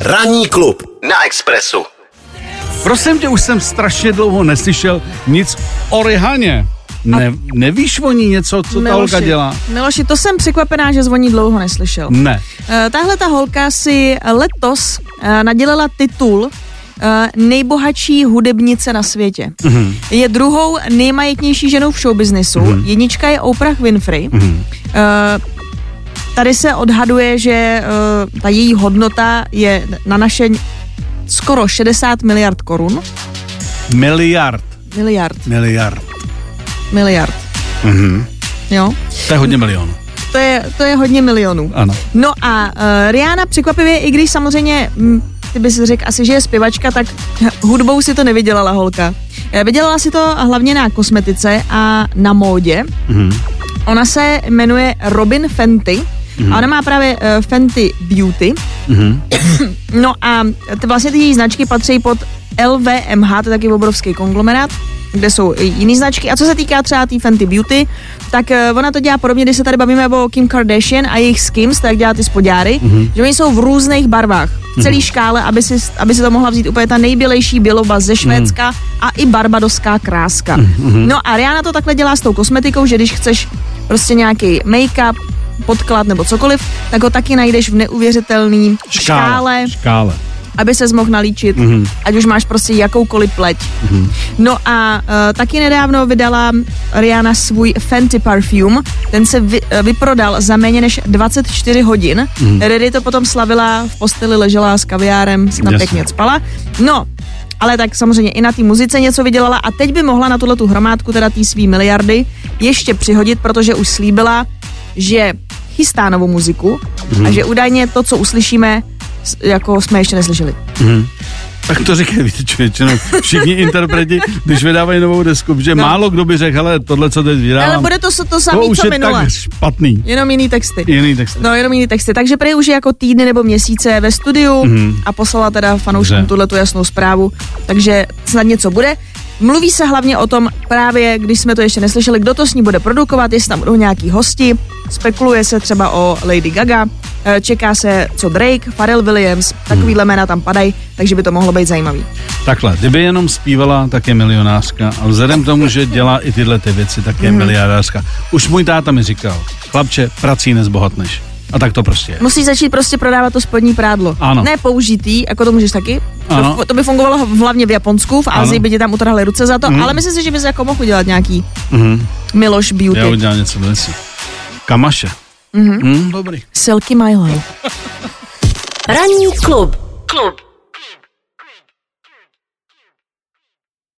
Ranní klub na Expressu. Prosím tě, už jsem strašně dlouho neslyšel nic o Rihaně. Ne, nevíš o ní něco, co ta holka dělá? Miloši, to jsem překvapená, že zvoní dlouho neslyšel. Ne. Uh, tahle ta holka si letos uh, nadělala titul uh, nejbohatší hudebnice na světě. Mm-hmm. Je druhou nejmajetnější ženou v showbiznisu. Mm-hmm. Jednička je Oprah Winfrey. Mm-hmm. Uh, tady se odhaduje, že uh, ta její hodnota je na naše skoro 60 miliard korun. Miliard. Miliard. Miliard. Miliard. Mhm. Jo. To je hodně milionů. To je, to je hodně milionů. Ano. No a uh, Rihanna překvapivě, i když samozřejmě, hm, ty bys řekl asi, že je zpěvačka, tak hudbou si to nevydělala holka. Eh, Vydělala si to hlavně na kosmetice a na módě. Mhm. Ona se jmenuje Robin Fenty. Mhm. A ona má právě uh, Fenty Beauty. Mhm. No a ty, vlastně ty její značky patří pod LVMH, to je taky obrovský konglomerát, kde jsou i jiné značky. A co se týká třeba té tý Fenty Beauty, tak uh, ona to dělá podobně, když se tady bavíme o Kim Kardashian a jejich Skims, tak dělá ty spodňáry, mm-hmm. že oni jsou v různých barvách, v celé mm-hmm. škále, aby si, aby si to mohla vzít úplně ta nejbělejší běloba ze Švédska mm-hmm. a i barbadoská kráska. Mm-hmm. No a Rihanna to takhle dělá s tou kosmetikou, že když chceš prostě nějaký make-up, podklad nebo cokoliv, tak ho taky najdeš v neuvěřitelný škále, škále. škále aby se mohl nalíčit, mm-hmm. ať už máš prostě jakoukoliv pleť. Mm-hmm. No a uh, taky nedávno vydala Rihanna svůj Fenty Parfum, ten se vy, uh, vyprodal za méně než 24 hodin. Mm-hmm. Redy to potom slavila, v posteli ležela s kaviárem, tam Jasně. pěkně spala. No, ale tak samozřejmě i na té muzice něco vydělala a teď by mohla na tuhle tu hromádku, teda tý svý miliardy, ještě přihodit, protože už slíbila, že chystá novou muziku mm-hmm. a že údajně to, co uslyšíme, jako jsme ještě neslyšeli. Mm-hmm. Tak to říkají, víte, většinou všichni interpreti, když vydávají novou desku, že no. málo kdo by řekl, hele, tohle, co teď vydávám, Ale bude to to samé, co je minule. tak špatný. Jenom jiný texty. Jiný texty. No, jenom jiný texty. Takže prý už je jako týdny nebo měsíce ve studiu mm-hmm. a poslala teda fanouškům tuhle tu jasnou zprávu, takže snad něco bude. Mluví se hlavně o tom právě, když jsme to ještě neslyšeli, kdo to s ní bude produkovat, jestli tam budou nějaký hosti. Spekuluje se třeba o Lady Gaga, eh, čeká se co Drake, Pharrell Williams, takovýhle hmm. jména tam padají, takže by to mohlo být zajímavý. Takhle, kdyby jenom zpívala, tak je milionářka a vzhledem k tomu, že dělá i tyhle ty věci, tak je hmm. miliardářka. Už můj táta mi říkal, chlapče, prací nezbohatneš. A tak to prostě je. Musí začít prostě prodávat to spodní prádlo. Ano. Ne použitý, jako to můžeš taky. Ano. To, to by fungovalo hlavně v Japonsku, v Asii by ti tam utrhali ruce za to, mm. ale myslím si, že bys jako mohl udělat nějaký mm. Miloš Beauty. Já udělám něco věcí. Kamaše. Mm-hmm. Mm, dobrý. Silky My Love. Ranní klub. Klub.